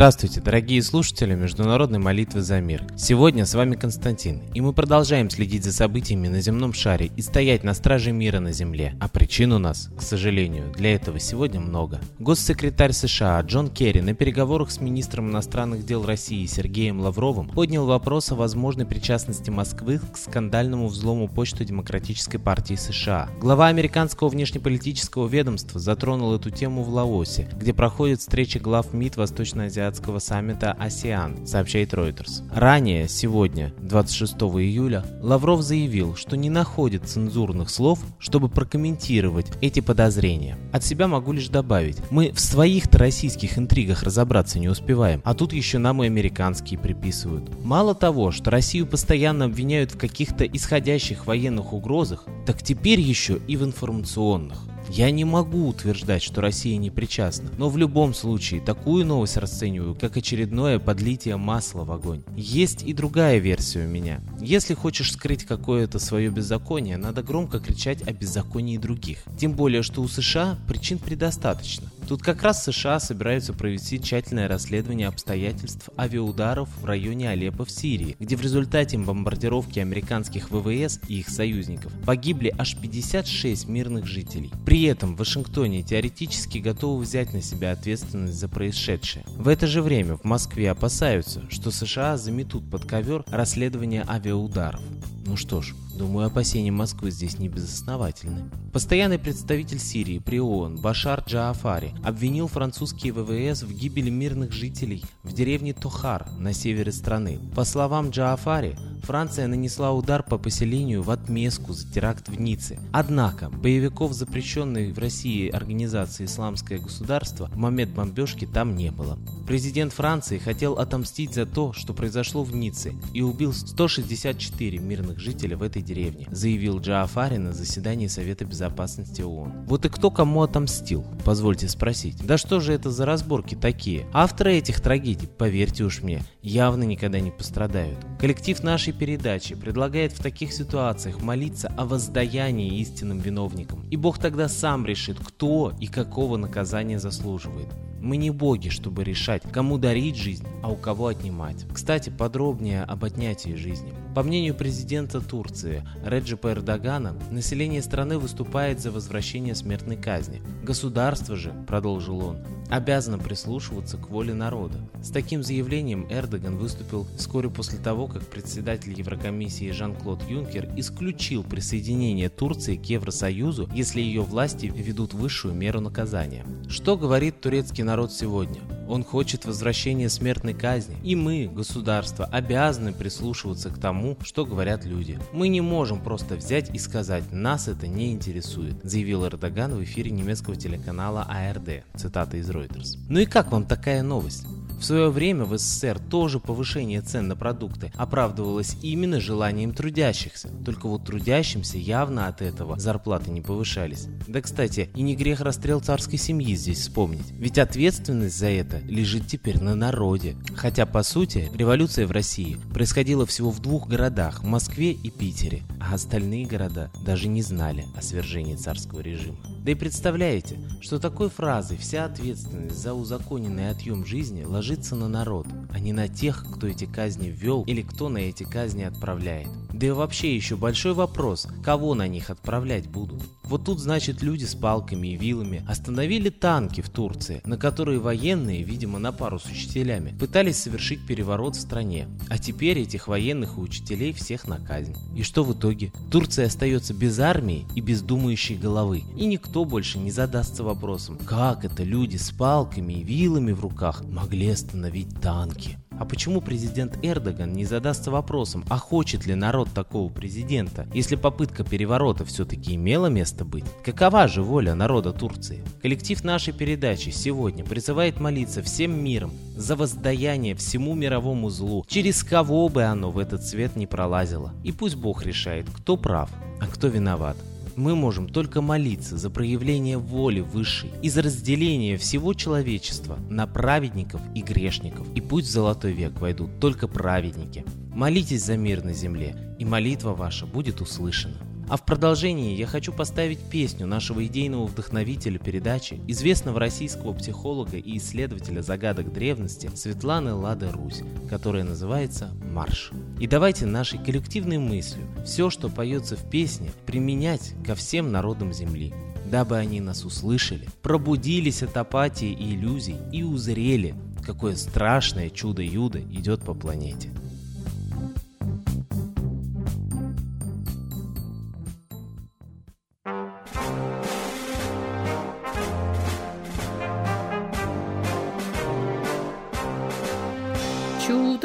Здравствуйте, дорогие слушатели Международной молитвы за мир. Сегодня с вами Константин, и мы продолжаем следить за событиями на земном шаре и стоять на страже мира на земле. А причин у нас, к сожалению, для этого сегодня много. Госсекретарь США Джон Керри на переговорах с министром иностранных дел России Сергеем Лавровым поднял вопрос о возможной причастности Москвы к скандальному взлому почты Демократической партии США. Глава американского внешнеполитического ведомства затронул эту тему в Лаосе, где проходит встреча глав МИД Восточной азиатского саммита «АСЕАН», сообщает Reuters. Ранее, сегодня, 26 июля, Лавров заявил, что не находит цензурных слов, чтобы прокомментировать эти подозрения. От себя могу лишь добавить, мы в своих-то российских интригах разобраться не успеваем, а тут еще нам и американские приписывают. Мало того, что Россию постоянно обвиняют в каких-то исходящих военных угрозах, так теперь еще и в информационных. Я не могу утверждать, что Россия не причастна, но в любом случае такую новость расцениваю как очередное подлитие масла в огонь. Есть и другая версия у меня. Если хочешь скрыть какое-то свое беззаконие, надо громко кричать о беззаконии других. Тем более, что у США причин предостаточно. Тут как раз США собираются провести тщательное расследование обстоятельств авиаударов в районе Алеппо в Сирии, где в результате бомбардировки американских ВВС и их союзников погибли аж 56 мирных жителей. При этом в Вашингтоне теоретически готовы взять на себя ответственность за происшедшее. В это же время в Москве опасаются, что США заметут под ковер расследование авиаударов. Ну что ж, думаю, опасения Москвы здесь не безосновательны. Постоянный представитель Сирии при ООН Башар Джаафари обвинил французские ВВС в гибели мирных жителей в деревне Тохар на севере страны. По словам Джаафари, Франция нанесла удар по поселению в отместку за теракт в Ницце. Однако, боевиков запрещенной в России организации «Исламское государство» в момент бомбежки там не было. Президент Франции хотел отомстить за то, что произошло в Ницце, и убил 164 мирных жителя в этой деревне, заявил Джаафари на заседании Совета Безопасности ООН. Вот и кто кому отомстил, позвольте спросить. Да что же это за разборки такие? Авторы этих трагедий, поверьте уж мне, явно никогда не пострадают. Коллектив нашей передачи предлагает в таких ситуациях молиться о воздаянии истинным виновникам, и Бог тогда сам решит, кто и какого наказания заслуживает. Мы не боги, чтобы решать, кому дарить жизнь, а у кого отнимать. Кстати, подробнее об отнятии жизни. По мнению президента Турции Реджепа Эрдогана, население страны выступает за возвращение смертной казни. Государство же, продолжил он, обязано прислушиваться к воле народа. С таким заявлением Эрдоган выступил вскоре после того, как председатель Еврокомиссии Жан-Клод Юнкер исключил присоединение Турции к Евросоюзу, если ее власти ведут высшую меру наказания. Что говорит турецкий народ сегодня? Он хочет возвращения смертной казни, и мы, государство, обязаны прислушиваться к тому, что говорят люди. Мы не можем просто взять и сказать «нас это не интересует», заявил Эрдоган в эфире немецкого телеканала АРД, цитата из Reuters. Ну и как вам такая новость? В свое время в СССР тоже повышение цен на продукты оправдывалось именно желанием трудящихся. Только вот трудящимся явно от этого зарплаты не повышались. Да, кстати, и не грех расстрел царской семьи здесь вспомнить. Ведь ответственность за это лежит теперь на народе. Хотя, по сути, революция в России происходила всего в двух городах – Москве и Питере, а остальные города даже не знали о свержении царского режима. Да и представляете, что такой фразой вся ответственность за узаконенный отъем жизни ложится на народ, а не на тех, кто эти казни ввел или кто на эти казни отправляет. Да и вообще еще большой вопрос, кого на них отправлять будут. Вот тут, значит, люди с палками и вилами остановили танки в Турции, на которые военные, видимо, на пару с учителями, пытались совершить переворот в стране. А теперь этих военных и учителей всех на казнь. И что в итоге? Турция остается без армии и без думающей головы. И никто больше не задастся вопросом, как это люди с палками и вилами в руках могли остановить танки. А почему президент Эрдоган не задастся вопросом, а хочет ли народ такого президента, если попытка переворота все-таки имела место быть? Какова же воля народа Турции? Коллектив нашей передачи сегодня призывает молиться всем миром за воздаяние всему мировому злу, через кого бы оно в этот свет не пролазило. И пусть Бог решает, кто прав, а кто виноват. Мы можем только молиться за проявление воли высшей и за разделение всего человечества на праведников и грешников. И пусть в золотой век войдут только праведники. Молитесь за мир на земле, и молитва ваша будет услышана. А в продолжении я хочу поставить песню нашего идейного вдохновителя передачи, известного российского психолога и исследователя загадок древности Светланы Лады Русь, которая называется «Марш». И давайте нашей коллективной мыслью все, что поется в песне, применять ко всем народам Земли, дабы они нас услышали, пробудились от апатии и иллюзий и узрели, какое страшное чудо Юда идет по планете.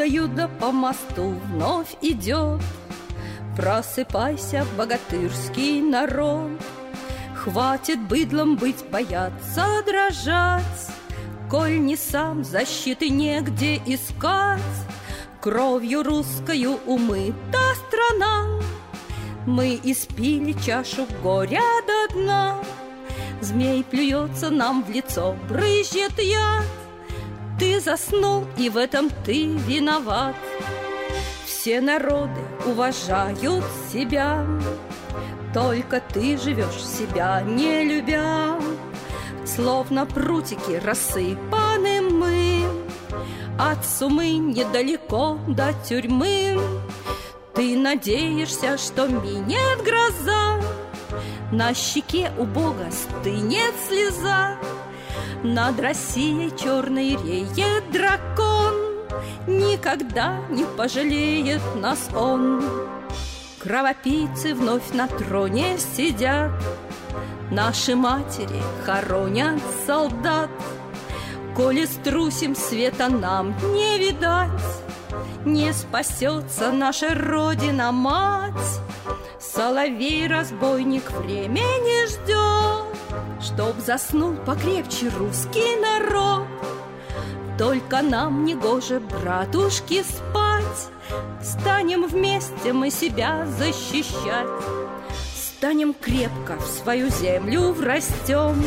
Чудо-юдо по мосту вновь идет. Просыпайся, богатырский народ. Хватит быдлом быть, бояться, дрожать. Коль не сам защиты негде искать. Кровью русскою умыта страна. Мы испили чашу горя до дна. Змей плюется нам в лицо, брызжет яд Ты заснул, и в этом ты виноват. Все народы уважают себя Только ты живешь себя, не любя. Словно прутики рассыпаны мы От сумы недалеко до тюрьмы. Ты надеешься, что минет гроза На щеке у Бога стынет слеза Над Россией черной реет дракон Никогда не пожалеет нас он. Кровопийцы вновь на троне сидят Наши матери хоронят солдат. Коли струсим света нам не видать Не спасется наша Родина мать Соловей-разбойник времени ждет Чтоб заснул покрепче русский народ. Только нам не гоже, братушки, спать. Станем вместе мы себя защищать. Станем крепко в свою землю врастем.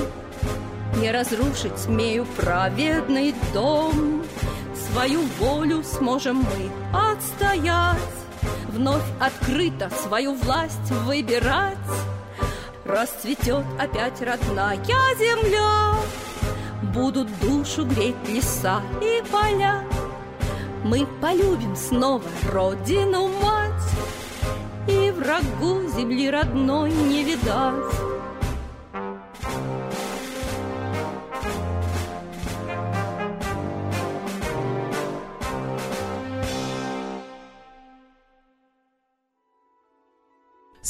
Не разрушить смею праведный дом. Свою волю сможем мы отстоять. Вновь открыто свою власть выбирать Расцветет опять родная земля. Будут душу греть леса и поля. Мы полюбим снова родину мать. И врагу земли родной не видать.